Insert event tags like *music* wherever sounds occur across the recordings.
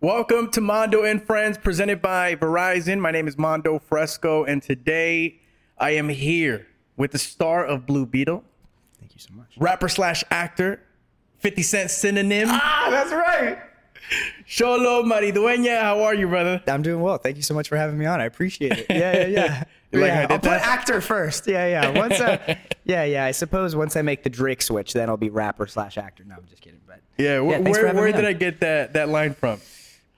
Welcome to Mando and Friends, presented by Verizon. My name is Mando Fresko, and today I am here with the star of Blue Beetle, Thank you so much. rapper slash actor, 50 Cent synonym, Ah, that's right. Xolo Maridueña. How are you, brother? I'm doing well. Thank you so much for having me on. I appreciate it. Yeah, yeah, yeah. *laughs* Like yeah, I'll put actor first. Yeah, yeah. Once, uh, yeah, yeah. I suppose once I make the Drake switch, then I'll be rapper slash actor. No, I'm just kidding. But Yeah, wh- for where, where did on. I get that, that line from?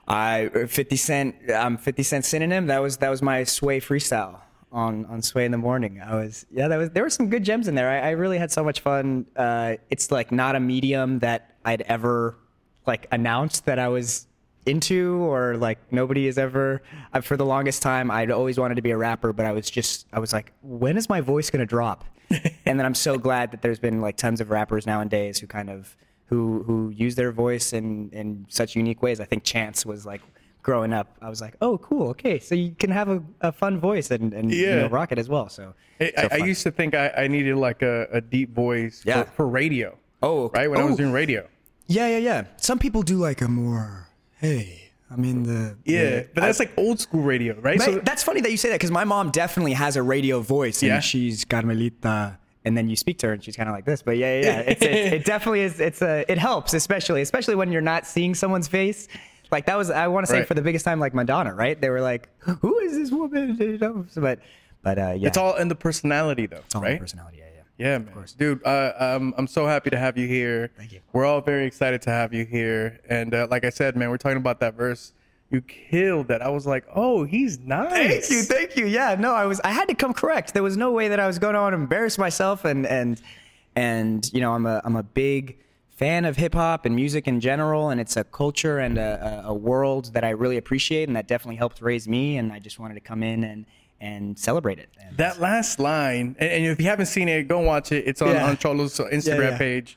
I 50 Cent. Um, 50 Cent synonym. That was that was my Sway freestyle on on Sway in the morning. I was yeah. That was there were some good gems in there. I, I really had so much fun. Uh, it's like not a medium that I'd ever like announced that I was into or like nobody has ever I, for the longest time I'd always wanted to be a rapper but I was just I was like when is my voice going to drop *laughs* and then I'm so glad that there's been like tons of rappers nowadays who kind of who who use their voice in in such unique ways I think Chance was like growing up I was like oh cool okay so you can have a, a fun voice and and you Yeah. know, rock it as well so, I, so I, I used to think I, I needed like a, a deep voice Yeah. for, for radio, oh okay. right? When I was Oh, doing radio. yeah yeah yeah some people do like a more hey I mean the Yeah, the- but that's like old school radio, right? But that's funny that you say that because my mom definitely has a radio voice and Yeah? she's Carmelita. And then you speak to her and she's kind of like this, but yeah, yeah, yeah. It's, it's, it definitely is. It's a, it helps, especially, especially when you're not seeing someone's face. Like that was, I want to say Right. for the biggest time, like Madonna, right? They were like, "Who is this woman?" *laughs* You know, But, but uh, yeah, it's all in the personality, though, It's all in the personality. Yeah, yeah. Yeah, of man. Course dude, uh, um, I'm so happy to have you here. Thank you. We're all very excited to have you here. And uh, like I said, man, we're talking about that verse. You killed that. I was like, oh, he's nice. Thank you, thank you. Yeah, no, I was I had to come correct. There was no way that I was going to embarrass myself and and and you know, I'm a I'm a big fan of hip hop and music in general and it's a culture and a, a world that I really appreciate and that definitely helped raise me and I just wanted to come in and and celebrate it. And That last line, and, if you haven't seen it, go watch it. It's on, Yeah. on Xolo's Instagram yeah. page.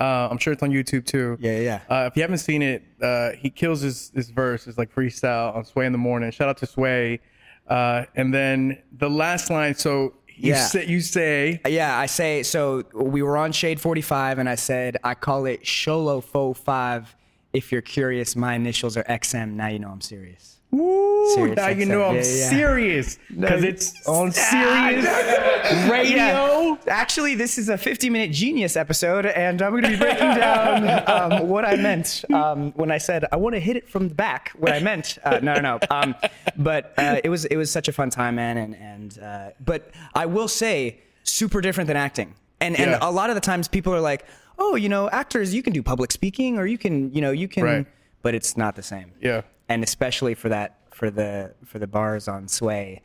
Uh, I'm sure it's on YouTube too. Yeah, yeah, Uh, if you haven't seen it, uh, he kills his, his verse. It's like freestyle on Sway in the morning. Shout out to Sway. Uh, and then the last line. So you Yeah. say, you say, yeah, I say so. We were on Shade 45, and I said I call it Xolo 45. If you're curious, my initials are XM. Now you know I'm serious. Woo, now you know I'm Yeah, yeah. serious because it's on Sirius *laughs* radio. Actually, this is a 50 minute genius episode, and I'm going to be breaking down um, what I meant um, when I said I want to hit it from the back. What I meant, uh, no, no, no. Um, but uh, it was it was such a fun time, man. And and uh, but I will say, super different than acting. And and a lot of the times people are like, oh, you know, actors, you can do public speaking, or you can, you know, you can, Right. but it's not the same Yeah. And especially for that for the for the bars on sway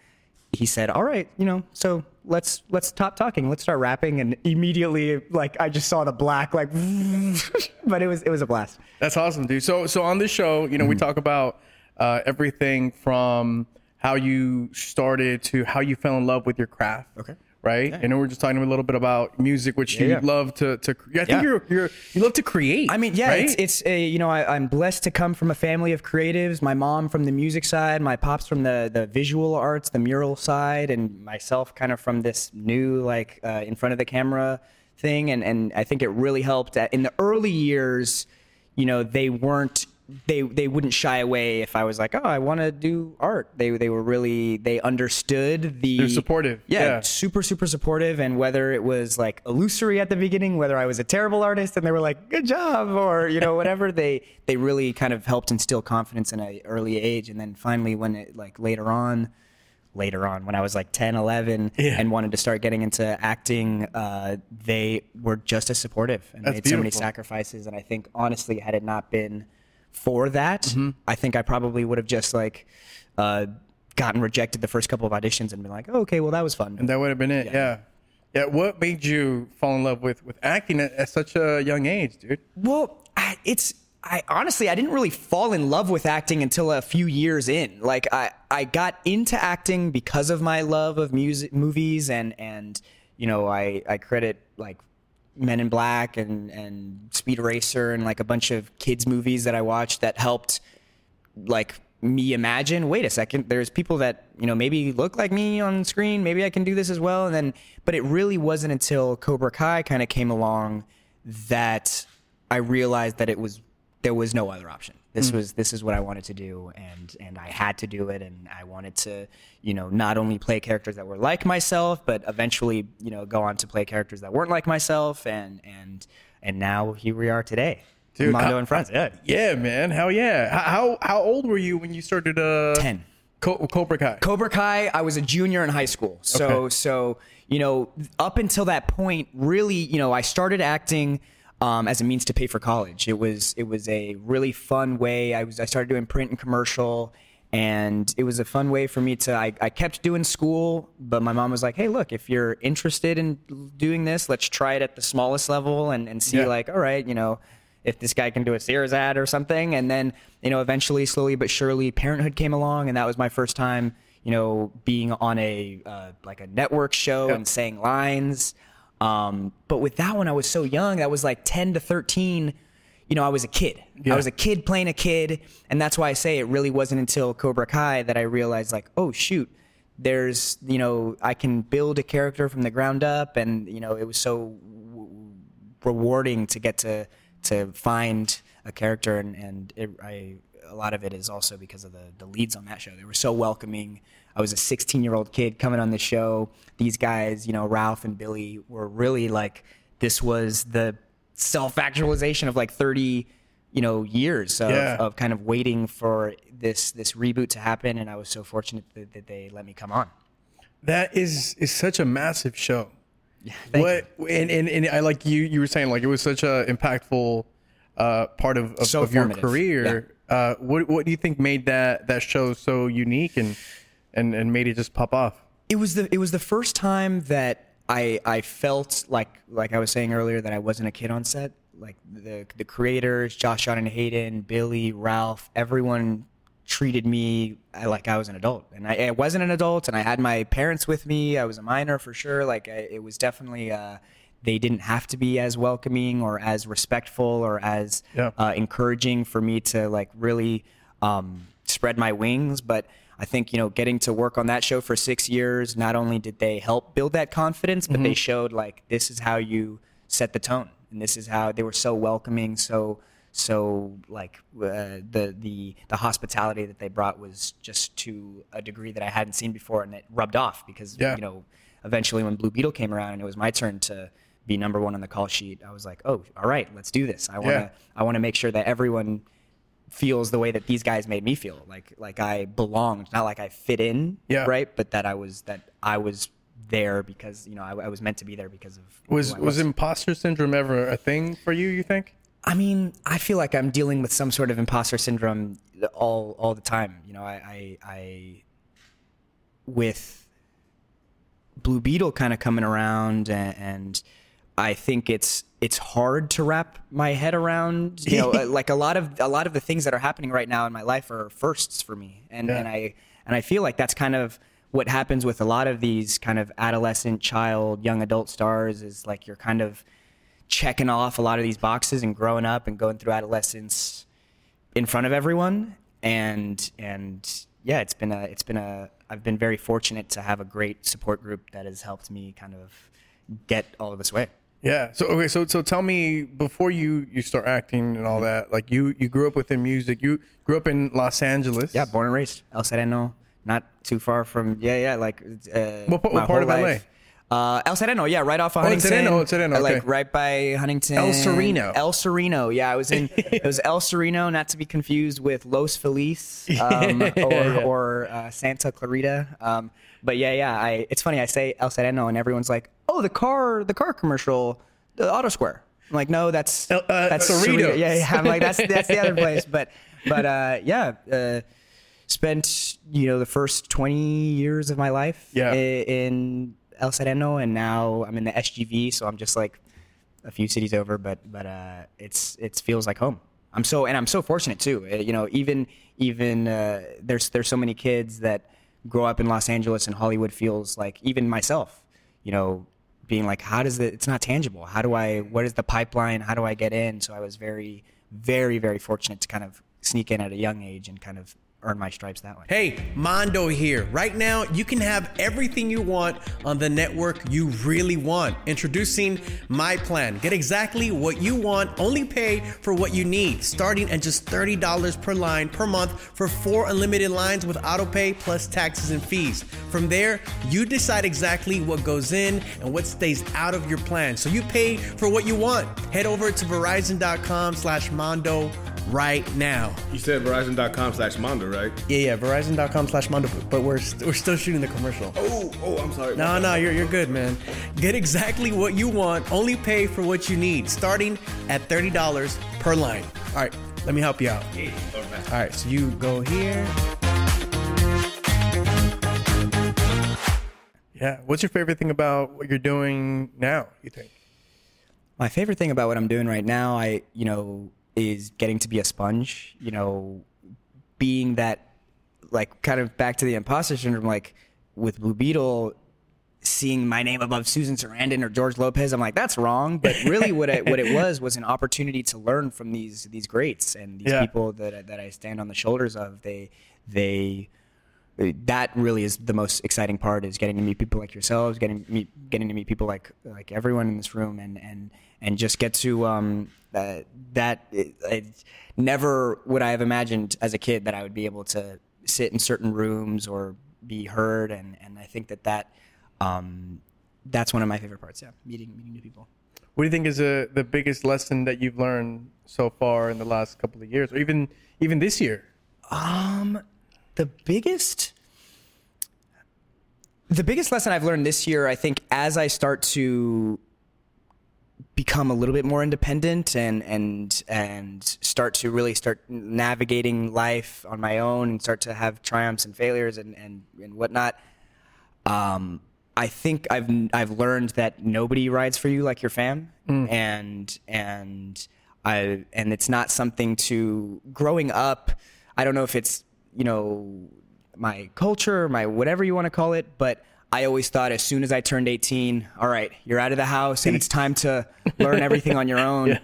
he said all right you know so let's let's stop talking let's start rapping and immediately like i just saw the black like *laughs* but it was it was a blast That's awesome, dude. So, so on this show, you know, Mm-hmm. we talk about uh, everything from how you started to how you fell in love with your craft. Okay. Right. And then we're just talking a little bit about music, which you yeah. love to to. I think Yeah. you're you're you love to create. I mean, yeah, right? it's, it's a, you know, I, I'm blessed to come from a family of creatives. My mom from the music side, my pops from the the visual arts, the mural side, and myself kind of from this new like uh, in front of the camera thing. And and I think it really helped in the early years. You know, they weren't they they wouldn't shy away if I was like, oh, I want to do art. They they were really they understood the They're supportive. yeah, Yeah. super super supportive and whether it was like illusory at the beginning whether i was a terrible artist and they were like good job or you know whatever they they really kind of helped instill confidence in an early age and then finally when it like later on later on when i was like 10 11 Yeah. and wanted to start getting into acting uh, they were just as supportive and That's made so many sacrifices and i think honestly had it not been for that Mm-hmm. i think i probably would have just like uh, gotten rejected the first couple of auditions and been like oh, okay well that was fun and that would have been it. Yeah. yeah. What made you fall in love with with acting at, at such a young age, dude? Well, I, it's I honestly I didn't really fall in love with acting until a few years in. Like I I got into acting because of my love of music movies and and you know I I credit like Men in Black and and Speed Racer and like a bunch of kids movies that I watched that helped like me imagine wait a second there's people that you know maybe look like me on screen maybe i can do this as well and then but it really wasn't until cobra kai kind of came along that i realized that it was there was no other option This was this is what I wanted to do, and and I had to do it, and I wanted to, you know, not only play characters that were like myself, but eventually, you know, go on to play characters that weren't like myself, and and and now here we are today, Dude, Mando and friends. Yeah, Yeah, man. Hell yeah. How how old were you when you started uh ten. Co- Cobra Kai? Cobra Kai, I was a junior in high school. So Okay. so you know, up until that point, really, you know, I started acting um, as a means to pay for college. It was it was a really fun way. I was I started doing print and commercial, and it was a fun way for me to. I, I kept doing school, but my mom was like, "Hey, look, if you're interested in doing this, let's try it at the smallest level and and see Yeah. like, all right, you know." if this guy can do a Sears ad or something. And then, you know, eventually, slowly but surely, Parenthood came along, and that was my first time, you know, being on a uh, like a network show Yep. and saying lines. Um, but with that one, I was so young. That was like ten to thirteen. You know, I was a kid. Yeah. I was a kid playing a kid, and that's why I say it really wasn't until Cobra Kai that I realized, like, oh shoot, there's, you know, I can build a character from the ground up, and you know, it was so rewarding to get to to find a character and and it, I a lot of it is also because of the the leads on that show. They were so welcoming. I was a 16 year old kid coming on the show. These guys, you know, Ralph and Billy were really like this was the self actualization of like 30 you know years of, Yeah. of kind of waiting for this this reboot to happen and I was so fortunate that, that they let me come on. That is is such a massive show. *laughs* What and, and and I like you you were saying like it was such a impactful uh, part of, of, So of your career. Uh, what what do you think made that that show so unique and and and made it just pop off? it was the it was the first time that I I felt like like I was saying earlier that I wasn't a kid on set. Like the the creators, Josh, John, and Hayden, Billy, Ralph, everyone treated me uh, like I was an adult, and I, I wasn't an adult, and I had my parents with me. I was a minor for sure. Like I, it was definitely. Uh, they didn't have to be as welcoming or as respectful or as Yeah. uh, encouraging for me to like really um, spread my wings. But I think you know, getting to work on that show for six years, not only did they help build that confidence, but they showed like this is how you set the tone, and this is how they were so welcoming, so so like uh, the the the hospitality that they brought was just to a degree that I hadn't seen before, and it rubbed off because Yeah. you know eventually when Blue Beetle came around and it was my turn to be number one on the call sheet, I was like, oh, all right, let's do this. I want to Yeah. I want to make sure that everyone feels the way that these guys made me feel, like like I belonged, not like I fit in, Yeah. right, but that I was that I was there because you know I, I was meant to be there because of who Was was imposter syndrome ever a thing for you? You think? I mean, I feel like I'm dealing with some sort of imposter syndrome all all the time. You know, I I, I with Blue Beetle kind of coming around, and, and I think it's it's hard to wrap my head around. You know, *laughs* uh, like a lot of a lot of the things that are happening right now in my life are firsts for me, and Yeah. and I and I feel like that's kind of what happens with a lot of these kind of adolescent, child, young adult stars is like you're kind of checking off a lot of these boxes and growing up and going through adolescence in front of everyone and and yeah it's been a it's been a I've been very fortunate to have a great support group that has helped me kind of get all of this way. Yeah. So okay. So so tell me before you you start acting and all that. Like you you grew up within music. You grew up in Los Angeles. Yeah, born and raised El Sereno, not too far from yeah yeah like uh, What what part of LA? Uh, El Sereno, yeah, right off of Oh, El Huntington. Sereno, El Sereno, uh, like right by Huntington. El Sereno. El Sereno, yeah. I was in. *laughs* it was El Sereno, not to be confused with Los Feliz *laughs* um, or, or uh, Santa Clarita. Um, but yeah, yeah. I. It's funny. I say El Sereno, and everyone's like, "Oh, the car, the car commercial, the Auto Square." I'm like, no, that's uh, that's Cerritos. Yeah, yeah. I'm like, that's *laughs* that's the other place. But but uh, yeah. Uh, spent you know the first 20 years of my life Yeah. in El Sereno, and now I'm in the SGV, so I'm just like a few cities over, but but uh, it's it feels like home. I'm so and I'm so fortunate too. Uh, You know, even even uh, there's there's so many kids that grow up in Los Angeles and Hollywood feels like even myself, you know, being like, how does it? It's not tangible. How do I? What is the pipeline? How do I get in? So I was very very very fortunate to kind of sneak in at a young age and kind of earn my stripes that way. Hey, Mando here. Right now, you can have everything you want on the network you really want. Introducing My Plan. Get exactly what you want, only pay for what you need, starting at just $30 per line per month for four unlimited lines with autopay plus taxes and fees. From there, you decide exactly what goes in and what stays out of your plan. So you pay for what you want. Head over to verizon.com slash Mando right now. You said Verizon.com slash Mando, right? Yeah, yeah, Verizon.com slash Mando, but we're st- we're still shooting the commercial. Oh, oh, I'm sorry. No, no, you're you're good, man. Get exactly what you want. Only pay for what you need, starting at thirty dollars per line. All right, let me help you out. All right, so you go here. Yeah. What's your favorite thing about what you're doing now? You think? My favorite thing about what I'm doing right now, I you know, is getting to be a sponge. You know, being that like kind of back to the imposter syndrome, like with Blue Beetle, seeing my name above Susan Sarandon or George Lopez, I'm like, that's wrong. But really, what it what it *laughs* was was an opportunity to learn from these these greats and these Yeah. people that that I stand on the shoulders of. They they that really is the most exciting part is getting to meet people like yourselves, getting meet, getting to meet people like like everyone in this room, and and and just get to um uh, that. It, it, never would I have imagined as a kid that I would be able to sit in certain rooms or be heard, and and I think that that um that's one of my favorite parts. Yeah, meeting meeting new people. What do you think is uh the biggest lesson that you've learned so far in the last couple of years, or even even this year? Um, the biggest, the biggest lesson I've learned this year, I think, as I start to become a little bit more independent and and and start to really start navigating life on my own and start to have triumphs and failures and and and whatnot. Um, I think I've I've learned that nobody rides for you like your fam, and and I and it's not something to growing up. I don't know if it's you know my culture, my whatever you want to call it, but I always thought as soon as I turned 18, all right, you're out of the house and it's time to *laughs* learn everything on your own.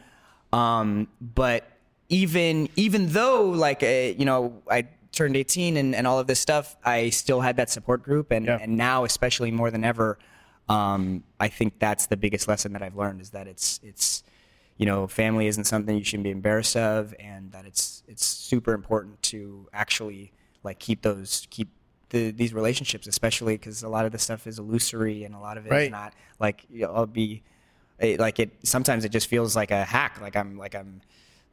Um, but even even though like uh, you know I turned 18 and, and all of this stuff, I still had that support group, and Yeah. and now especially more than ever, um, I think that's the biggest lesson that I've learned is that it's it's you know family isn't something you shouldn't be embarrassed of, and that it's it's super important to actually like keep those keep the, these relationships, especially because a lot of the stuff is illusory and a lot of it is Right. not like you know, I'll be it, like it sometimes it just feels like a hack like i'm like i'm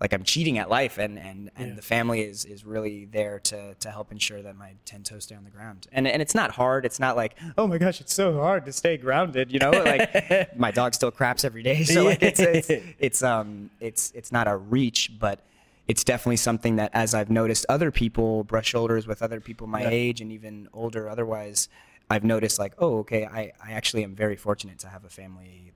like i'm cheating at life and and, and the family is is really there to to help ensure that my 10 toes stay on the ground. And and it's not hard. It's not like oh my gosh it's so hard to stay grounded you know? Like *laughs* my dog still craps every day so like it's it's it's um it's it's not a reach but it's definitely something that as i've noticed other people brush shoulders with other people my age and even older otherwise I've noticed like, oh, okay, I, I actually am very fortunate to have a family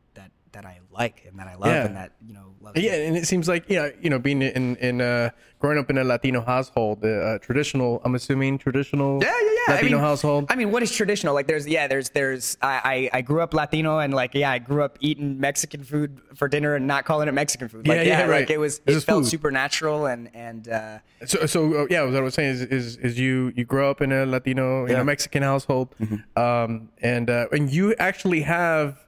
that, I like and that I love Yeah. and that, you know, love Yeah, and it seems like yeah, you know, being in in uh, growing up in a Latino household, uh, traditional. I'm assuming traditional. Yeah, yeah, yeah. Latino I mean, household. I mean, what is traditional? Like, there's, yeah, there's, there's. I, I, I grew up Latino, and like, yeah, I grew up eating Mexican food for dinner and not calling it Mexican food. Like, Yeah, yeah, yeah, right. like it was, It's it felt food. supernatural, and and uh, So, so uh, yeah, what I was saying is, is, is you you grow up in a Latino, in a Mexican household, Mm-hmm. um, and uh, and you actually have,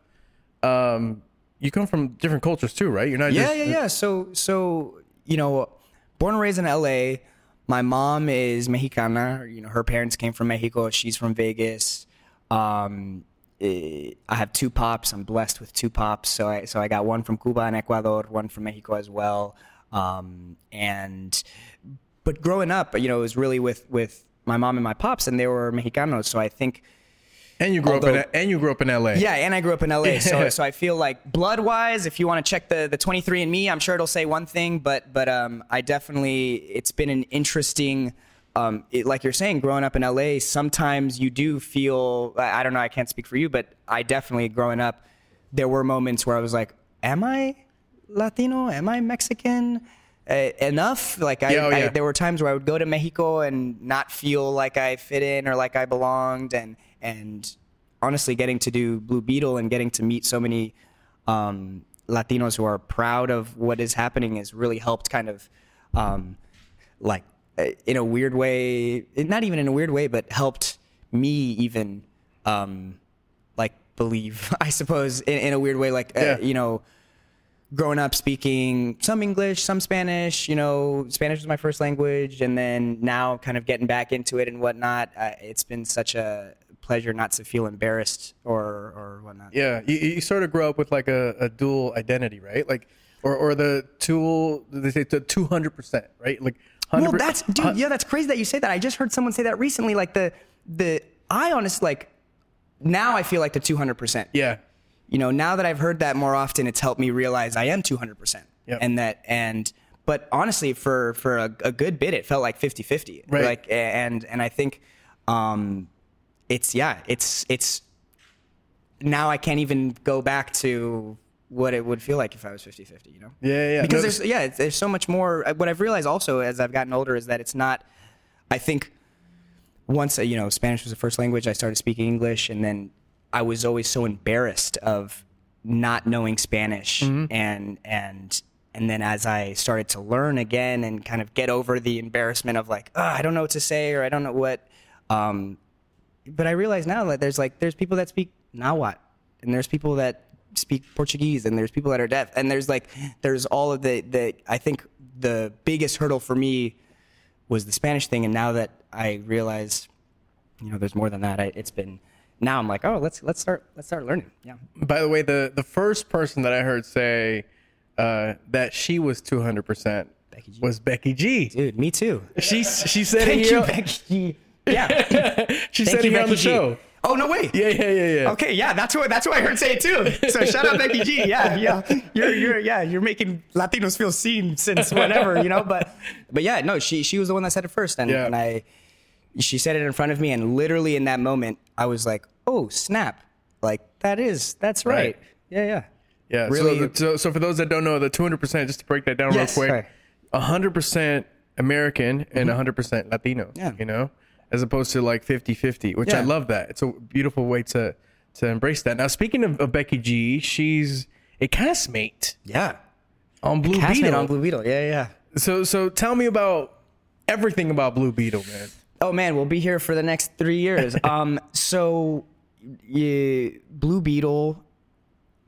um, you come from different cultures too, right? You're not yeah, just, yeah, yeah. So, so you know, born and raised in L.A. My mom is Mexicana. You know, her parents came from Mexico. She's from Vegas. Um, eh, I have two pops. I'm blessed with two pops. So I so I got one from Cuba and Ecuador, one from Mexico as well. Um, and but growing up, you know, it was really with with my mom and my pops, and they were Mexicanos. So I think. And you grew up in and you grew up in L.A. Yeah, and I grew up in LA, so *laughs* so I feel like blood wise, if you want to check the the 23andMe, I'm sure it'll say one thing, but but um, I definitely it's been an interesting. Um, it, like you're saying, growing up in LA, sometimes you do feel. I don't know. I can't speak for you, but I definitely, growing up, there were moments where I was like, "Am I Latino? Am I Mexican?" Uh, enough. Like I, Yeah, oh, I, there were times where I would go to Mexico and not feel like I fit in or like I belonged, and and honestly, getting to do Blue Beetle and getting to meet so many um, Latinos who are proud of what is happening has really helped kind of um, like uh, in a weird way, not even in a weird way, but helped me even um, like believe, *laughs* I suppose, in, in a weird way, like uh, you know, growing up speaking some English, some Spanish. You know, Spanish was my first language, and then now kind of getting back into it and whatnot. Uh, it's been such a pleasure not to feel embarrassed or or whatnot. Yeah, you, you sort of grow up with like a, a dual identity, right? Like, or or the tool they say the two hundred percent, right? Like, 100 Well, that's dude. Yeah, that's crazy that you say that. I just heard someone say that recently. Like the the I honestly like now I feel like the two hundred percent. yeah, You know, now that I've heard that more often, it's helped me realize I am two hundred percent. And that and but honestly, for for a, a good bit, it felt like 50-50. Right. Like and and I think um, it's yeah, it's it's now I can't even go back to what it would feel like if I was 50-50, you know? yeah, yeah. because No, there's yeah it's, there's so much more what i've realized also as i've gotten older is that it's not i think once uh, you know spanish was the first language i started speaking english and then i was always so embarrassed of not knowing spanish and and and then as i started to learn again and kind of get over the embarrassment of like oh, i don't know what to say or i don't know what um, but I realize now that there's like there's people that speak Nahuatl and there's people that speak Portuguese and there's people that are deaf and there's like there's all of the the I think the biggest hurdle for me was the Spanish thing and now that I realize you know there's more than that I, it's been now I'm like oh let's let's start let's start learning yeah By the way, the the first person that I heard say uh, that she was two hundred percent Becky was Becky G. dude me too She she said thank it you. Becky G. yeah *laughs* she thank said you on the G. show. oh no way Yeah, yeah, yeah, yeah. Okay, yeah, that's what that's what I heard say it too. So shout out Becky G. Yeah, yeah, you're you're yeah you're making Latinos feel seen since whenever you know. But but yeah, no, she she was the one that said it first, and, Yeah. and I she said it in front of me, and literally in that moment, I was like, oh snap, like that is that's right. Right. Yeah, yeah. Yeah. Really- So, the, so, so for those that don't know, the 200%, just to break that down Yes, real quick, 100% American and 100% Latino, Mm-hmm. Yeah. you know, as opposed to like 50 50, which I love that. It's a beautiful way to, to embrace that. Now, speaking of, of Becky G, she's a castmate Yeah. on Blue Castmate Beetle. on Blue Beetle. Yeah, yeah. So, so tell me about everything about Blue Beetle, man. Oh man, we'll be here for the next three years. *laughs* um, so yeah, Blue Beetle.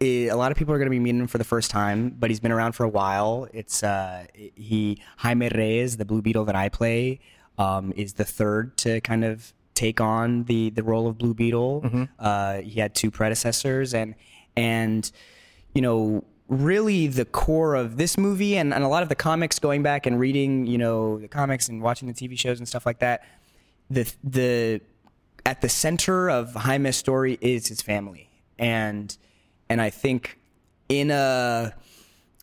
a lot of people are going to be meeting him for the first time, but he's been around for a while. It's uh, he Jaime Reyes, the Blue Beetle that I play, um, is the third to kind of take on the the role of Blue Beetle. Uh, he had two predecessors, and and you know really the core of this movie and, and a lot of the comics going back and reading you know the comics and watching the tv shows and stuff like that the the at the center of Jaime's story is his family, and and I think in a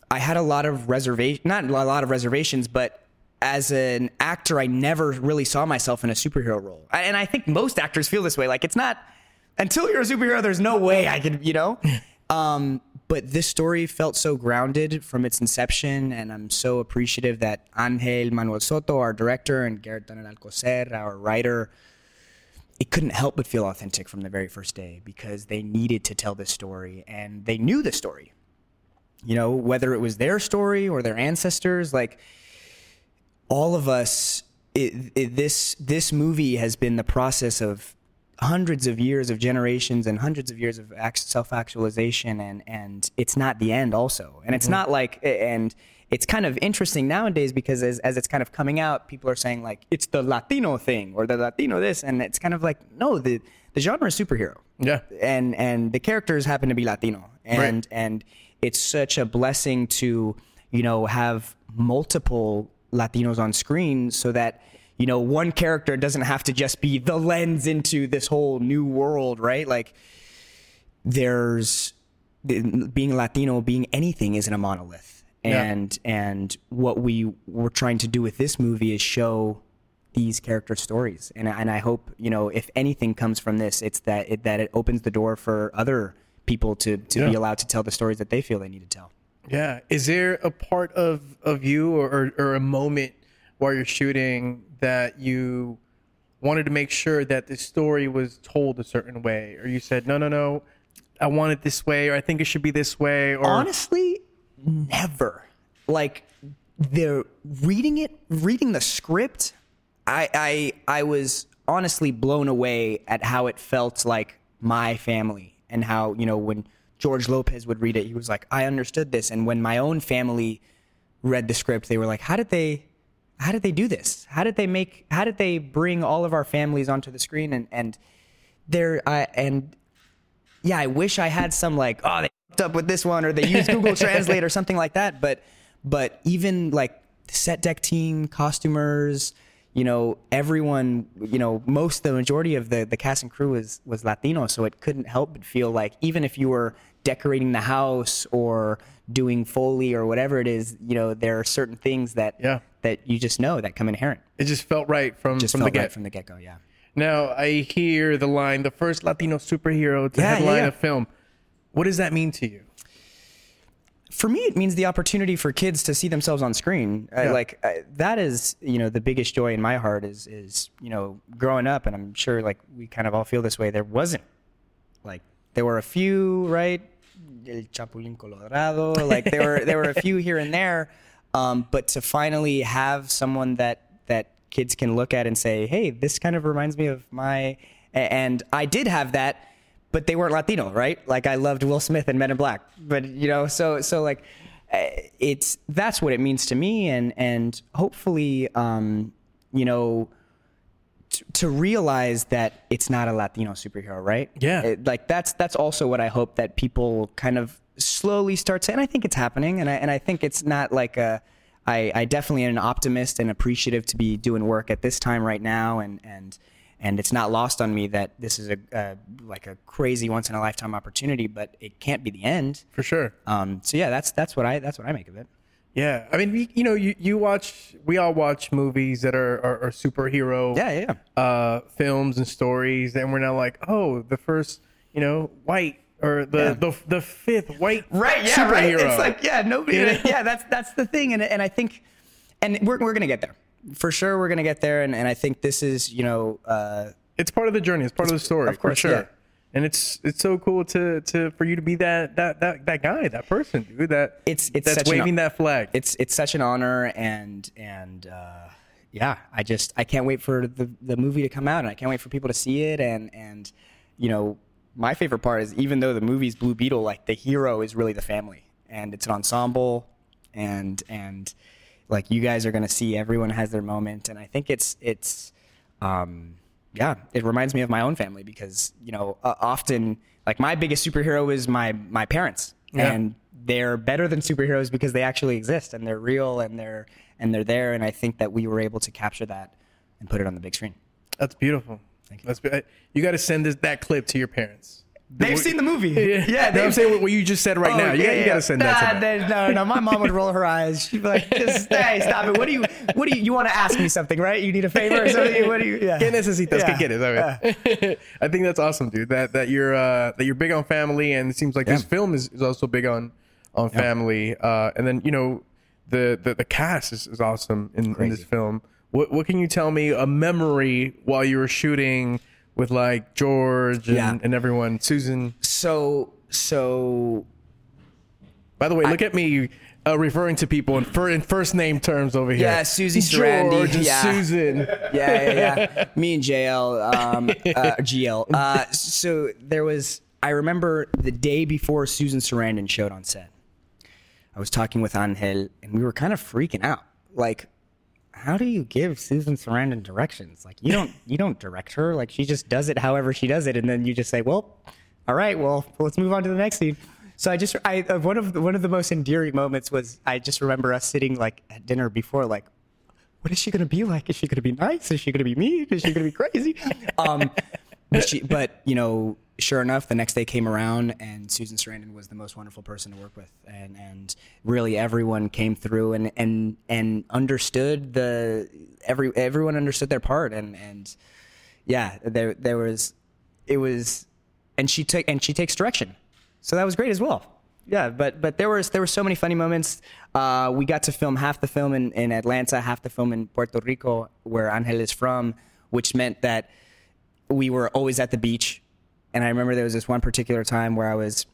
I had a lot of reservation, not a lot of reservations, but as an actor, I never really saw myself in a superhero role, and I think most actors feel this way. Like it's not until you're a superhero, there's no way I could, you know. *laughs* Um, but this story felt so grounded from its inception, and I'm so appreciative that Angel Manuel Soto, our director, and Gareth Dunnet-Alcocer, our writer, it couldn't help but feel authentic from the very first day because they needed to tell this story and they knew the story. You know, whether it was their story or their ancestors, like all of us, it, it, this this movie has been the process of hundreds of years of generations and hundreds of years of self-actualization and and it's not the end also. And it's mm-hmm. not like and it's kind of interesting nowadays because as, as it's kind of coming out people are saying like it's the latino thing or the latino this. And it's kind of like no the the genre is superhero. Yeah. and and the characters happen to be latino. And and it's such a blessing to you know have multiple latinos on screen so that you know one character doesn't have to just be the lens into this whole new world right? Like there's being latino being anything isn't a monolith. Yeah. and and what we were trying to do with this movie is show these character stories. And and I hope you know if anything comes from this it's that it, that it opens the door for other people to to be allowed to tell the stories that they feel they need to tell Yeah. Is there a part of, of you or, or, a moment while you're shooting that you wanted to make sure that the story was told a certain way? Or you said, no, no, no, I want it this way, or I think it should be this way? Or honestly never like the reading it, reading the script, I, I, I was honestly blown away at how it felt like my family and how, you know, when George Lopez would read it, he was like, I understood this. And when my own family read the script, they were like, how did they, how did they do this? How did they make, how did they bring all of our families onto the screen? And, and there, I, and yeah, I wish I had some like, oh, they fucked up with this one or they used Google *laughs* Translate or something like that. But, but even like the set deck team, costumers, you know, everyone, you know, most, the majority of the, the cast and crew was, was Latino. So it couldn't help but feel like even if you were decorating the house or doing Foley or whatever it is, you know, there are certain things that, Yeah. that you just know that come inherent. It just felt right from Just from the felt get. right from the get go. Yeah. Now I hear the line, "The first Latino superhero to Yeah, yeah, headline yeah. a film." What does that mean to you? for me it means the opportunity for kids to see themselves on screen I, like I, that is you know the biggest joy in my heart is is you know growing up and i'm sure like we kind of all feel this way there wasn't like there were a few right el chapulín colorado like there were there were a few here and there um, but to finally have someone that that kids can look at and say hey this kind of reminds me of my and i did have that but they weren't Latino, right? Like I loved Will Smith and Men in Black, but you know, so so like uh, it's that's what it means to me, and and hopefully, um, you know, t- to realize that it's not a Latino superhero, right? Yeah. It- like that's that's also what I hope that people kind of slowly start to, and I think it's happening, and I and I think it's not like a. I, I definitely am an optimist and appreciative to be doing work at this time right now, and and and it's not lost on me that this is a, a like a crazy once in a lifetime opportunity, but it can't be the end. For sure. Um, so yeah, that's that's what I that's what I make of it. Yeah, I mean, we, you know, you, you watch, we all watch movies that are, are, are superhero Yeah, yeah, yeah. uh, films and stories, and we're now like, oh, the first, you know, white or the Yeah. the, the fifth white right yeah superhero. right it's like yeah nobody know? yeah that's that's the thing and, and i think and we're, we're gonna get there for sure we're gonna get there and, and i think this is you know uh it's part of the journey. It's part of the story, of course, for sure. yeah. And it's it's so cool to to for you to be that that that, that guy, that person, dude. That It's- it's that's such an- waving that flag. it's it's such an honor and and uh yeah i just i can't wait for the the movie to come out and i can't wait for people to see it and and you know my favorite part is even though the movie's blue beetle like the hero is really the family and it's an ensemble and and like you guys are gonna see everyone has their moment and i think it's it's um yeah it reminds me of my own family because you know uh, often like my biggest superhero is my my parents Yeah. and they're better than superheroes because they actually exist and they're real and they're and they're there and I think that we were able to capture that and put it on the big screen. That's beautiful. Thank you. That's be- you got to send this that clip to your parents. They've seen the movie. *laughs* Yeah, Yeah, No, I'm they've- saying what, what you just said right Oh, now. You, yeah, you got to send that Nah, to them. No, no, my mom would roll her eyes. She'd be like, "Just *laughs* hey, stop it. What do you? What do you? You want to ask me something, right? You need a favor or something? What do you? Yeah. ¿Qué necesitas? Yeah. ¿Qué quieres? ¿Sabes? *laughs* I think that's awesome, dude. That that you're uh, that you're big on family, and it seems like this film is, is also big on on family. Uh, and then you know the the, the cast is, is awesome in, in this film. What what can you tell me a memory while you were shooting with like George and, Yeah. and everyone? Susan. So so By the way, look at me. Uh, referring to people in, fir- in first name terms over here. Yeah, Susie Sarandon, George and yeah. Susan. yeah, yeah, yeah. Me and JL, um, uh, GL. Uh, so there was. I remember the day before Susan Sarandon showed on set. I was talking with Angel, and we were kind of freaking out. Like, how do you give Susan Sarandon directions? Like, you don't you don't direct her. Like, she just does it however she does it, and then you just say, "Well, all right, well, let's move on to the next scene." So I just, I uh, one of the, one of the most endearing moments was I just remember us sitting like at dinner before, like, what is she gonna be like? Is she gonna be nice? Is she gonna be mean? Is she gonna be crazy? Um, but she, but you know, sure enough, the next day came around, and Susan Sarandon was the most wonderful person to work with, and and really everyone came through and and and understood the every everyone understood their part, and and yeah, there there was it was, and she took and she takes direction, so that was great as well. Yeah, but but there was there were so many funny moments. Uh, we got to film half the film in, in Atlanta, half the film in Puerto Rico, where Angel is from, which meant that we were always at the beach. And I remember there was this one particular time where I was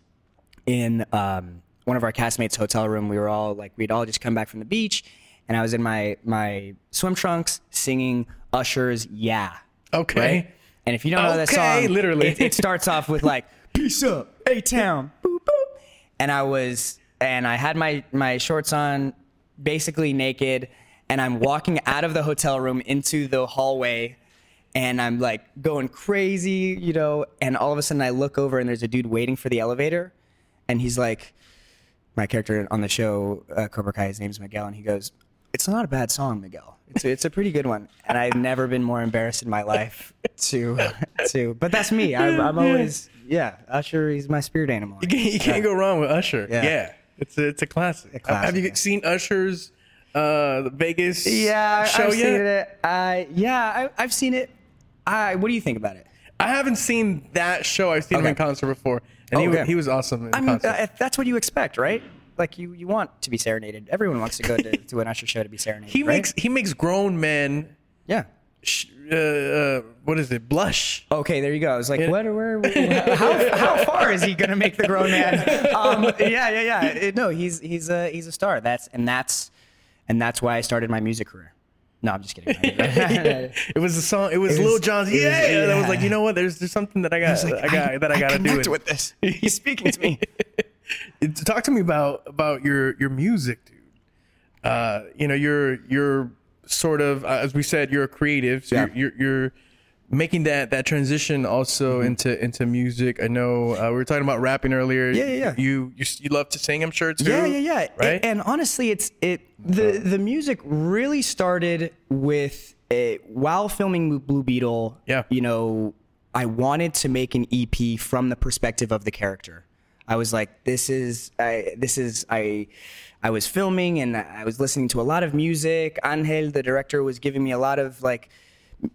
in um, one of our castmates' hotel room. We were all like, we'd all just come back from the beach, and I was in my my swim trunks singing Usher's "Yeah." Okay. Right. And if you don't know that Okay, song, literally. it, it starts off with like *laughs* "Peace up, A Town," boop boop, and I was and I had my my shorts on, basically naked, and I'm walking out of the hotel room into the hallway. And I'm like going crazy, you know, and all of a sudden I look over and there's a dude waiting for the elevator, and he's like, my character on the show, uh, Cobra Kai, his name's Miguel, and he goes, "It's not a bad song, Miguel. It's it's a pretty good one." And I've never been more embarrassed in my life to *laughs* to. But that's me. I'm, I'm always yeah. Usher, he's my spirit animal. You can't, you can't go wrong with Usher. Yeah. Yeah. It's a it's a classic. A classic, Have you yeah. seen Usher's uh the Vegas Yeah, show I've yet? seen it. I yeah, I, I've seen it. I what do you think about it? I haven't seen that show. I've seen him Okay. in concert before, and he Okay. was he was awesome in I mean, concert. uh, that's what you expect, right? Like you you want to be serenaded. Everyone wants to go to, to an Usher show to be serenaded. he right? makes he makes grown men. yeah. Sh- uh, uh, what is it? Blush. Okay, there you go. I was like, what? Where? How, how far is he gonna make the grown man? Um, yeah, yeah, yeah. It- no, he's he's a he's a star. That's and that's and that's why I started my music career. No, I'm just kidding. *laughs* It was a song. It was, It was- Lil Jon's. it was- Yeah, that was like you know what? There's there's something that I got. I got that I got to do. connect it. with this. *laughs* He's speaking to me. *laughs* Talk to me about about your your music, dude. Uh, you know, you're you're sort of uh, as we said, you're a creative. So Yeah. you're, you're you're making that that transition also into into music. I know uh, we were talking about rapping earlier. Yeah, yeah, yeah. You you you love to sing, I'm sure too. Yeah, yeah, yeah. Right. And, and honestly, it's it the the music really started with a, while filming Blue Beetle. Yeah. You know, I wanted to make an EP from the perspective of the character. I was like, this is I this is I I was filming and I was listening to a lot of music. Angel, the director, was giving me a lot of like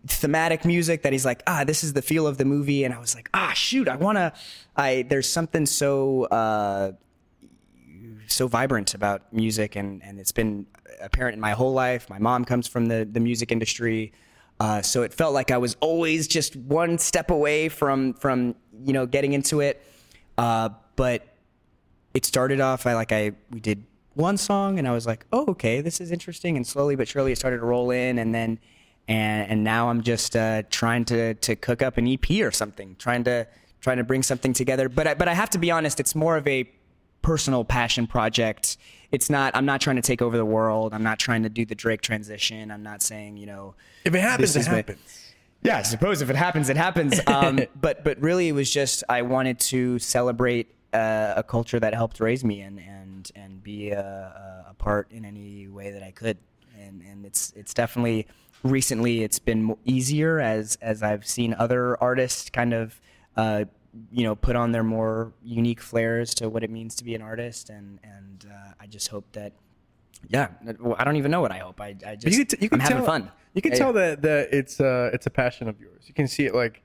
thematic music that he's like, ah, this is the feel of the movie. And I was like, ah, shoot, I wanna I there's something so uh so vibrant about music and, and it's been apparent in my whole life. My mom comes from the, the music industry. Uh, so it felt like I was always just one step away from, from, you know, getting into it. Uh, but it started off, I like, I, we did one song and I was like, oh, okay, this is interesting. And slowly but surely it started to roll in and then, and, and now I'm just, uh, trying to, to cook up an EP or something, trying to, trying to bring something together. But I, but I have to be honest, it's more of a personal passion project. It's not. I'm not trying to take over the world. I'm not trying to do the Drake transition. I'm not saying you know. If it happens, it is what- happens. Yeah, I suppose if it happens, it happens. *laughs* Um, but but really, it was just I wanted to celebrate uh, a culture that helped raise me and and and be a, a part in any way that I could. And and it's it's definitely recently it's been easier as as I've seen other artists kind of. Uh, you know, put on their more unique flares to what it means to be an artist, and and uh, I just hope that, yeah, I don't even know what I hope. I, I just But you can, t- you can I'm tell, having fun. You can Yeah, tell yeah. that that it's uh it's a passion of yours. You can see it like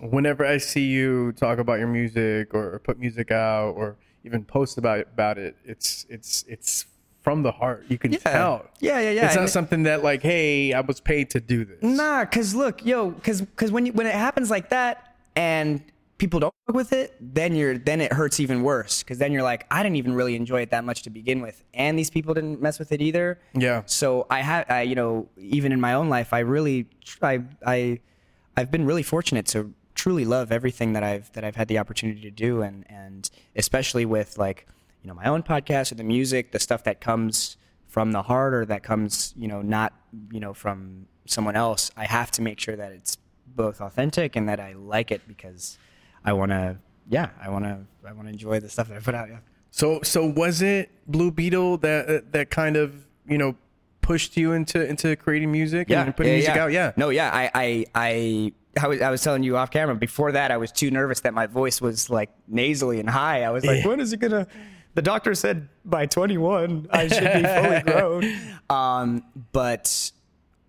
whenever I see you talk about your music or, or put music out or even post about it, about it. It's it's it's from the heart. You can tell. Yeah, yeah, yeah. It's not And- something that like, hey, I was paid to do this. Nah, cause look, yo, cause cause when you, when it happens like that and people don't fuck with it, then you're then it hurts even worse. Cause then you're like, I didn't even really enjoy it that much to begin with, and these people didn't mess with it either. Yeah. So I have, I, you know, even in my own life, I really, I, I, I've been really fortunate to truly love everything that I've that I've had the opportunity to do, and and especially with like, you know, my own podcast or the music, the stuff that comes from the heart or that comes, you know, not, you know, from someone else. I have to make sure that it's both authentic and that I like it because I want to, yeah, I want to, I want to enjoy the stuff that I put out. Yeah. So so was it Blue Beetle that uh, that kind of you know pushed you into into creating music and putting music out? Yeah. No, yeah. I, I, I, I was, I was telling you off camera. Before that, I was too nervous that my voice was like nasally and high. I was like, Yeah. when is it gonna? The doctor said by 21 I should be fully *laughs* grown. Um, but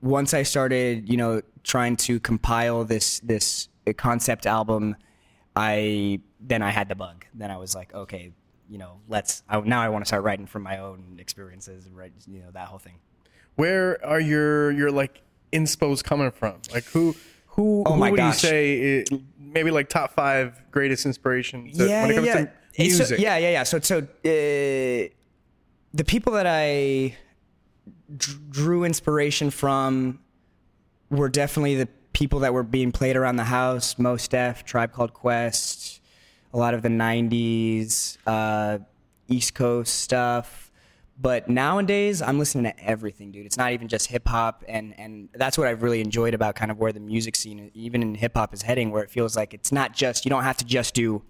once I started, you know, trying to compile this this concept album, I then I had the bug. Then I was like, okay, you know, let's. I, now I want to start writing from my own experiences and write, you know, that whole thing. Where are your your like inspos coming from? Like who who Oh who would gosh. you say i maybe like top five greatest inspirations that- when it comes to It's so- yeah, yeah, yeah. So, so uh, the people that I drew inspiration from were definitely the people that were being played around the house. Mos Def, Tribe Called Quest, a lot of the '90s, uh, East Coast stuff. But nowadays, I'm listening to everything, dude. It's not even just hip hop, and and that's what I've really enjoyed about kind of where the music scene, even in hip hop, is heading. Where it feels like it's not just you don't have to just do,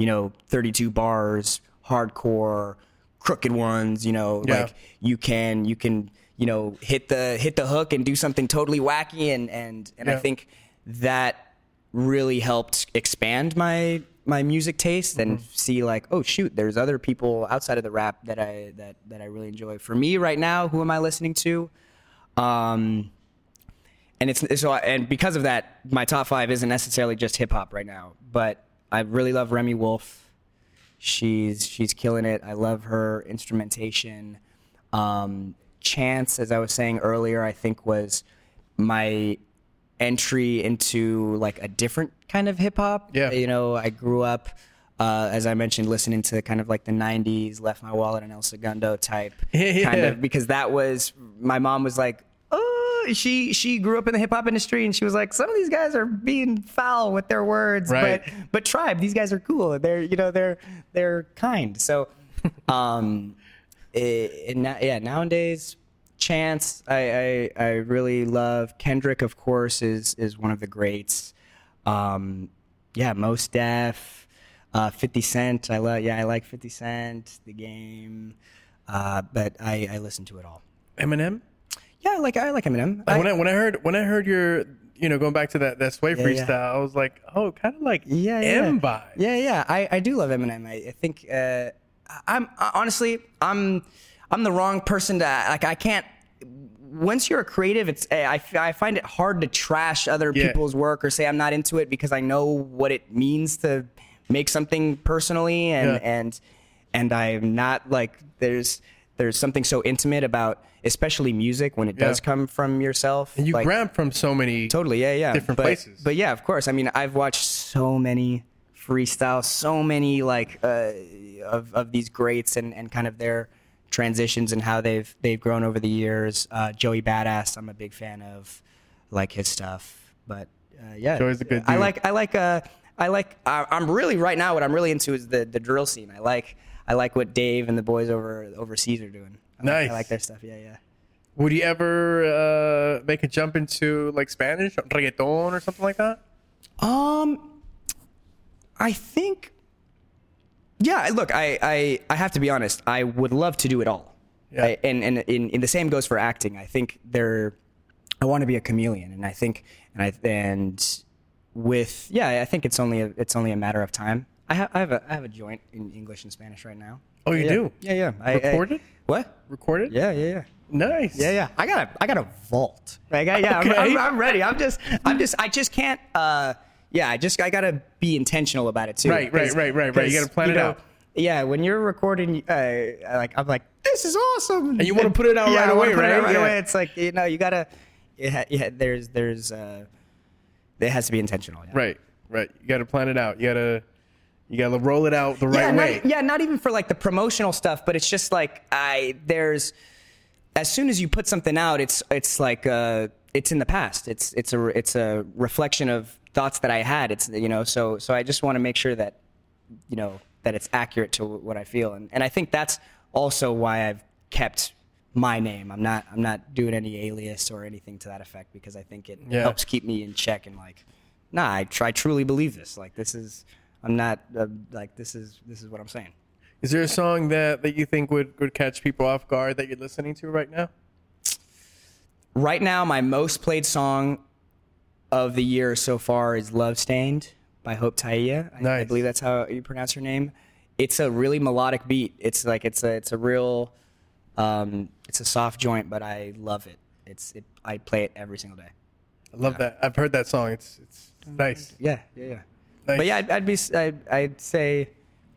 you know, 32 bars, hardcore, crooked ones. You know, Yeah. like you can you can you know hit the hit the hook and do something totally wacky, and and and I think that really helped expand my my music taste and Mm-hmm. see like oh shoot there's other people outside of the rap that I that that I really enjoy. For me right now, who am I listening to? Um and it's so and because of that my top 5 isn't necessarily just hip hop right now, but I really love Remi Wolf. She's she's killing it. I love her instrumentation. Um Chance as I was saying earlier, I think was my entry into like a different kind of hip hop. Yeah. You know, I grew up, uh, as I mentioned, listening to kind of like the '90s, Left My Wallet and El Segundo type *laughs* Yeah. kind of because that was my mom was like, she she grew up in the hip hop industry and she was like, some of these guys are being foul with their words, Right. but but Tribe, these guys are cool. They're you know they're they're kind. So, *laughs* um, it, it, na- yeah, nowadays. Chance, I, I I really love Kendrick. Of course, is is one of the greats. Um, yeah, Mos Def, uh, Fifty Cent. I love. Yeah, I like Fifty Cent. The Game, uh, but I I listen to it all. Eminem. Yeah, like I like Eminem. I- when I when I heard when I heard your you know going back to that that sway Yeah, freestyle, yeah. I was like, oh, kind of like yeah, yeah, M yeah. vibe. Yeah, yeah. I, I do love Eminem. I, I think uh, I'm I- honestly I'm I'm the wrong person to like. I can't. Once you're a creative, it's I, I find it hard to trash other people's work or say I'm not into it because I know what it means to make something personally and and and I'm not like there's there's something so intimate about especially music when it does Yeah. come from yourself. And you like, grab from so many Totally, yeah, yeah. different but, places. But yeah, of course. I mean, I've watched so many freestyles, so many like uh, of of these greats and and kind of their transitions and how they've they've grown over the years. Uh, Joey Badass, I'm a big fan of, like his stuff. But uh, yeah, Joey's a good I like I like uh I like I, I'm really right now what I'm really into is the the drill scene. I like I like what Dave and the boys over overseas are doing. I like, Nice. I like their stuff. Yeah, yeah. Would you ever uh, make a jump into like Spanish reggaeton or something like that? Um, I think. Yeah, look, I, I, I have to be honest. I would love to do it all. Yeah. I- and and, and, and the same goes for acting. I think there, I want to be a chameleon, and I think and I and with yeah, I think it's only a, it's only a matter of time. I have I have a I have a joint in English and Spanish right now. Oh, you yeah. do? Yeah, yeah. I, I- Recorded? what? Recorded? Yeah, yeah, yeah. Nice. Yeah, yeah. I got a, I got a vault. Like, I, yeah, I'm- I'm, I'm, ready. I'm just, I'm just, I just can't. uh Yeah, I just, I gotta be intentional about it too. Right, right, right, right, right. You gotta plan it out. Yeah, when you're recording, uh, like I'm like, this is awesome, And you wanna put it out right I wanna away, put it right? Yeah. away. It's like you know, you gotta, ha- yeah. There's, there's, uh, it has to be intentional. Yeah. Right, right. You got to plan it out. You got to, you got to roll it out the right yeah, way. Not, yeah, not even for like the promotional stuff, but it's just like I there's as soon as you put something out, it's it's like uh it's in the past. It's it's a it's a reflection of thoughts that I had. It's you know, so so I just want to make sure that you know that it's accurate to what I feel, and and I think that's also why I've kept my name. I'm not I'm not doing any alias or anything to that effect because I think it Yeah. helps keep me in check and like, nah, I, tr- I truly believe this. Like this is I'm not uh, like this is this is what I'm saying. Is there a song that, that you think would, would catch people off guard that you're listening to right now? Right now, my most played song of the year so far is "Love Stained" by Hope Tala. I, I believe that's how you pronounce her name. It's a really melodic beat. It's like it's a it's a real um, it's a soft joint, but I love it. It's it. I play it every single day. I love that. I've heard that song. It's it's nice. Yeah, yeah, yeah. Nice. But yeah, I'd, I'd be I'd, I'd say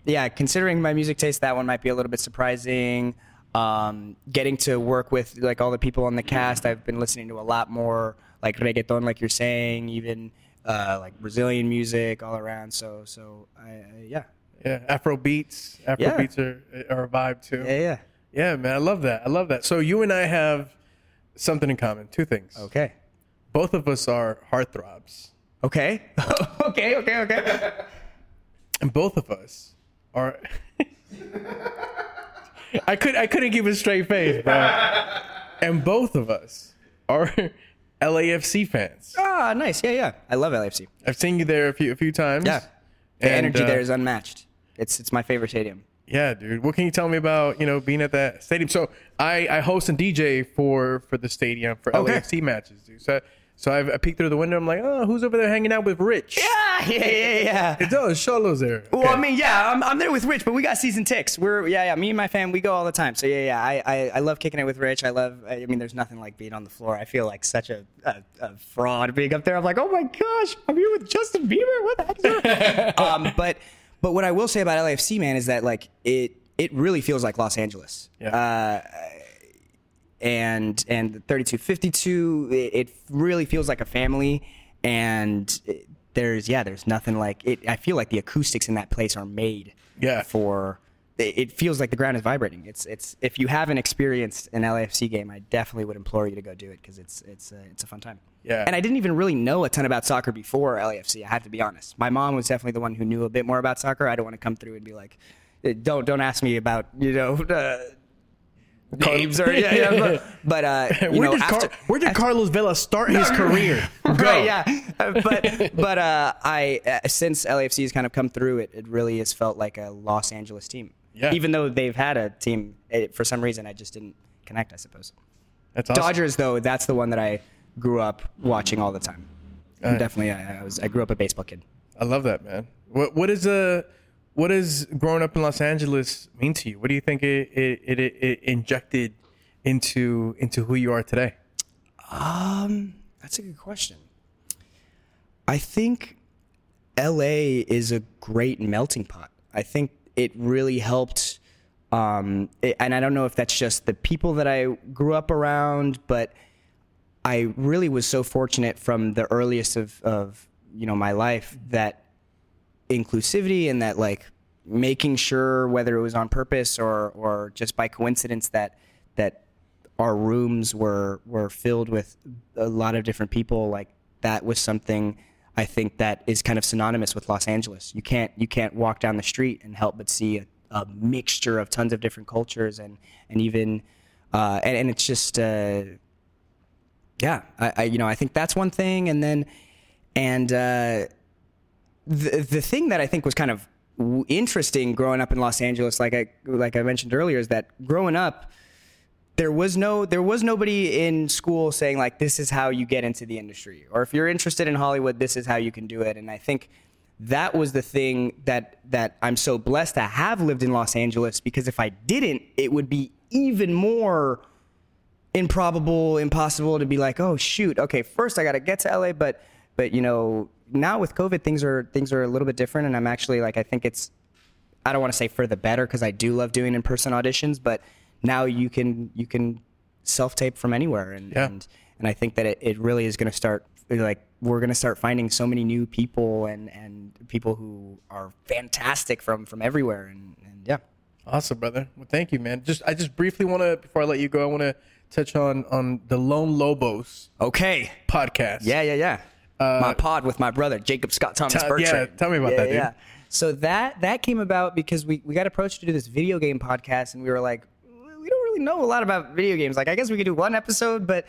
yeah. Considering my music taste, that one might be a little bit surprising. Um, getting to work with like all the people on the cast, I've been listening to a lot more like reggaeton, like you're saying, even uh, like Brazilian music all around. So so I, I yeah Yeah, Afro beats. Afro Yeah. beats are, are a vibe too. yeah yeah. Yeah, man, I love that. I love that. So you and I have something in common. Two things. Okay. Both of us are heartthrobs, Okay. *laughs* okay. Okay. Okay. and both of us are. *laughs* I could I couldn't keep a straight face, bro. and both of us are *laughs* LAFC fans. Ah, nice. Yeah, yeah. I love LAFC. I've seen you there a few a few times. Yeah. The And, energy uh, there is unmatched. It's it's my favorite stadium. Yeah, dude. What can you tell me about you know being at that stadium? So I I host and DJ for for the stadium for Okay. LAFC matches, dude. So so I've, I peeked through the window. I'm like, oh, who's over there hanging out with Rich? Yeah, *laughs* yeah, yeah, yeah. It does. Xolo's there. Well, I mean, yeah, I'm, I'm there with Rich, but we got season ticks. We're yeah, yeah. Me and my fam, we go all the time. So yeah, yeah. I, I, I love kicking it with Rich. I love. I mean, there's nothing like being on the floor. I feel like such a, a, a fraud being up there. I'm like, oh my gosh, I'm here with Justin Bieber. What the heck? *laughs* Um, but but what I will say about LAFC, man, is that like it it really feels like Los Angeles. Yeah. Uh, and and the 3252 it, it really feels like a family. And it- there's yeah there's nothing like it. I feel like the acoustics in that place are made Yeah. for it it feels like the ground is vibrating. It's it's if you haven't experienced an lafc game i definitely would implore you to go do it because it's it's a, it's a fun time. Yeah. and i didn't even really know a ton about soccer before lafc i have to be honest. My mom was definitely the one who knew a bit more about soccer. I don't want to come through and be like "Eh, don't don't ask me about you know *laughs* uh, names or yeah, yeah but, *laughs* but uh you where know did Car- where did Carlos Vela start his career? *laughs* Right, yeah. Uh, but but uh, I uh, since LAFC has kind of come through, it it really has felt like a Los Angeles team. Yeah. Even though they've had a team, it, for some reason I just didn't connect. I suppose. That's awesome. Dodgers, though, that's the one that I grew up watching all the time. I'm definitely, I, I was I grew up a baseball kid. I love that, man. What what is uh what does growing up in Los Angeles mean to you? What do you think it it, it, it injected into into who you are today? Um, that's a good question. I think LA is a great melting pot. I think it really helped. Um, it- and I don't know if that's just the people that I grew up around, but I really was so fortunate from the earliest of, of you know my life that inclusivity and that like making sure whether it was on purpose or or just by coincidence that that our rooms were were filled with a lot of different people like that was something I think that is kind of synonymous with Los Angeles. You can't you can't walk down the street and help but see a, a mixture of tons of different cultures and and even uh, and, and it's just uh, yeah I, I you know I think that's one thing and then and uh, the the thing that I think was kind of interesting growing up in Los Angeles, like I like I mentioned earlier, is that growing up, there was no there was nobody in school saying like this is how you get into the industry, or if you're interested in Hollywood, this is how you can do it. And I think that was the thing that that I'm so blessed to have lived in Los Angeles because if I didn't, it would be even more improbable, impossible to be like, oh shoot, okay, first I got to get to LA, but but you know now with COVID things are things are a little bit different, and I'm actually like I think it's I don't want to say for the better because I do love doing in person auditions, but now you can you can self tape from anywhere, and Yeah. and and I think that it, it really is going to start like we're going to start finding so many new people and and people who are fantastic from from everywhere, and and yeah. Awesome, brother. Well, thank you, man. Just I just briefly want to before I let you go, I want to touch on on the Lone Lobos Okay. podcast. Yeah, yeah, yeah. My pod with my brother Jacob Scott Thomas tell- Bertrand. yeah, tell me about that, dude. Yeah. So that that came about because we we got approached to do this video game podcast, and we were like, we don't really know a lot about video games. Like, I guess we could do one episode, but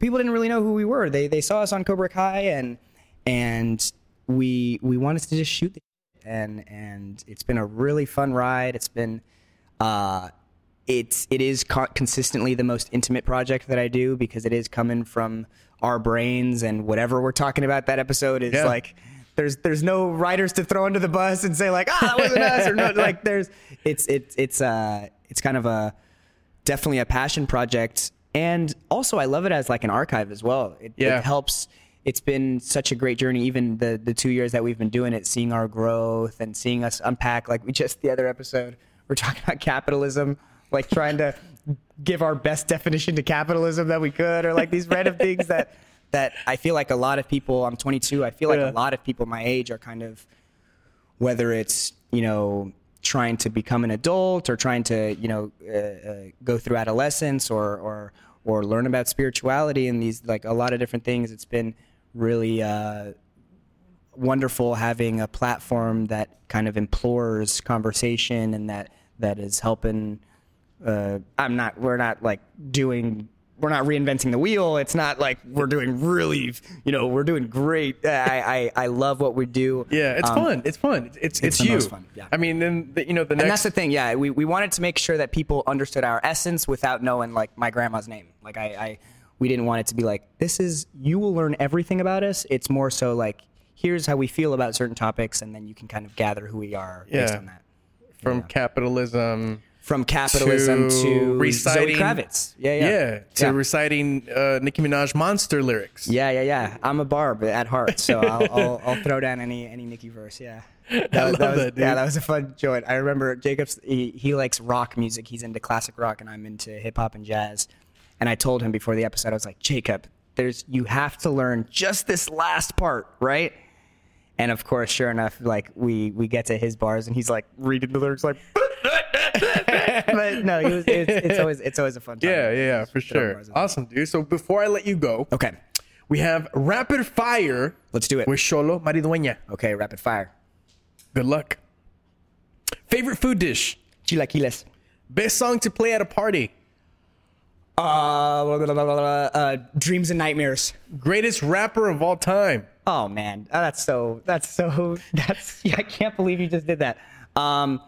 people didn't really know who we were. They they saw us on Cobra Kai, and and we we wanted to just shoot the and and it's been a really fun ride. It's been uh, it's it is co- consistently the most intimate project that I do because it is coming from our brains and whatever we're talking about that episode is Yeah. like there's there's no writers to throw under the bus and say like ah it wasn't us or no like there's it's it's it's uh it's kind of a definitely a passion project and also I love it as like an archive as well it, Yeah. it helps it's been such a great journey even the the two years that we've been doing it seeing our growth and seeing us unpack like we just the other episode we're talking about capitalism like trying to give our best definition to capitalism that we could or like these random things that that I feel like a lot of people I'm 22 I feel like Yeah. a lot of people my age are kind of whether it's you know trying to become an adult or trying to you know uh, uh, go through adolescence or or or learn about spirituality and these like a lot of different things. It's been really uh, wonderful having a platform that kind of implores conversation and that that is helping. Uh, I'm not. We're not like doing. We're not reinventing the wheel. It's not like we're doing really. You know, we're doing great. I I, I love what we do. Yeah, it's Um, fun. It's fun. It's it's, it's you. fun, yeah. I mean, then the, you know the and that's the thing yeah we, we wanted to make sure that people understood our essence without knowing like my grandma's name like I, I we didn't want it to be like this is you will learn everything about us it's more so like here's how we feel about certain topics and then you can kind of gather who we are based Yeah. on that from Yeah. capitalism from capitalism to, Zoe reciting Kravitz yeah yeah yeah, to yeah. reciting uh, Nicki Minaj monster lyrics. yeah yeah yeah I'm a barb at heart so *laughs* I'll, I'll, I'll throw down any any Nicki verse yeah *laughs* that, I was- love was, that. Yeah, that was a fun joint. I remember Jacobs. He, he likes rock music. He's into classic rock, and I'm into hip hop and jazz. And I told him before the episode, I was like, Jacob, there's you have to learn just this last part, right? And of course, sure enough, like we we get to his bars, and he's like reading the lyrics, like. *laughs* *laughs* but no, he was, it's, it's always it's always a fun time. Yeah, yeah, yeah, for sure. Awesome, dude. So before I let you go, Okay, we have rapid fire let's do it. with Xolo Maridueña. Okay, rapid fire. Good luck. Favorite food dish. Chilaquiles. Best song to play at a party. Uh, blah, blah, blah, blah, blah, uh, dreams and nightmares. Greatest rapper of all time. Oh man, Oh, that's so that's so *laughs* that's yeah, I can't believe you just did that. Um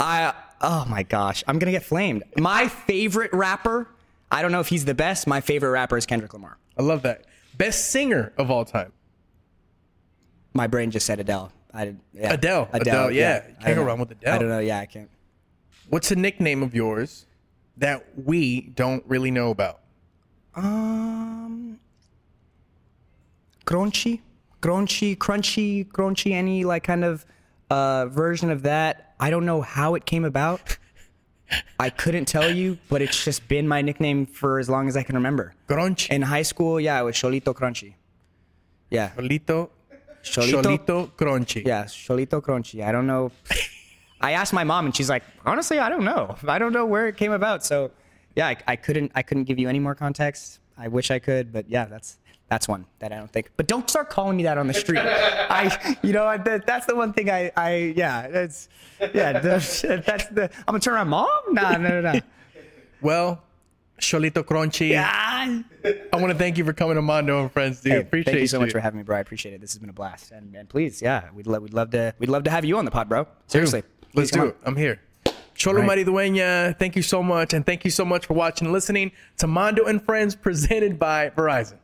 I oh my gosh, I'm to get flamed. My favorite rapper, I don't know if he's the best, my favorite rapper is Kendrick Lamar. I love that. Best singer of all time. My brain just said Adele. I yeah. Adele. Adele, yeah. You can't go wrong with Adele. I don't know, yeah, I can't. What's a nickname of yours that we don't really know about? Um Crunchy, crunchy, crunchy, crunchy any like kind of uh version of that. I don't know how it came about. I couldn't tell you, but it's just been my nickname for as long as I can remember. Grunch. In high school, yeah, it was Cholito Crunchy. Yeah, Cholito. Cholito. Cholito Crunchy. Yeah, Cholito Crunchy. I don't know. *laughs* I asked my mom, and she's like, honestly, I don't know. I don't know where it came about. So, yeah, I, I couldn't. I couldn't give you any more context. I wish I could, but yeah, that's that's one that I don't think. But don't start calling me that on the street. I, you know, that, that's the one thing I, I, yeah, that's, yeah, *laughs* that's, that's the. I'm gonna turn around, mom. Nah, no, no, no. *laughs* Well, Cholito Crunchy. Ah. I want to thank you for coming to Mando and Friends, dude. Hey, Appreciate thank you so much for having me, bro. I appreciate it. This has been a blast, and, and please, yeah, we'd love, we'd love to, we'd love to have you on the pod, bro. Seriously, Let's Please come do on. it. I'm here. Xolo Right. Maridueña, thank you so much. And thank you so much for watching and listening to Mando and Friends presented by Verizon.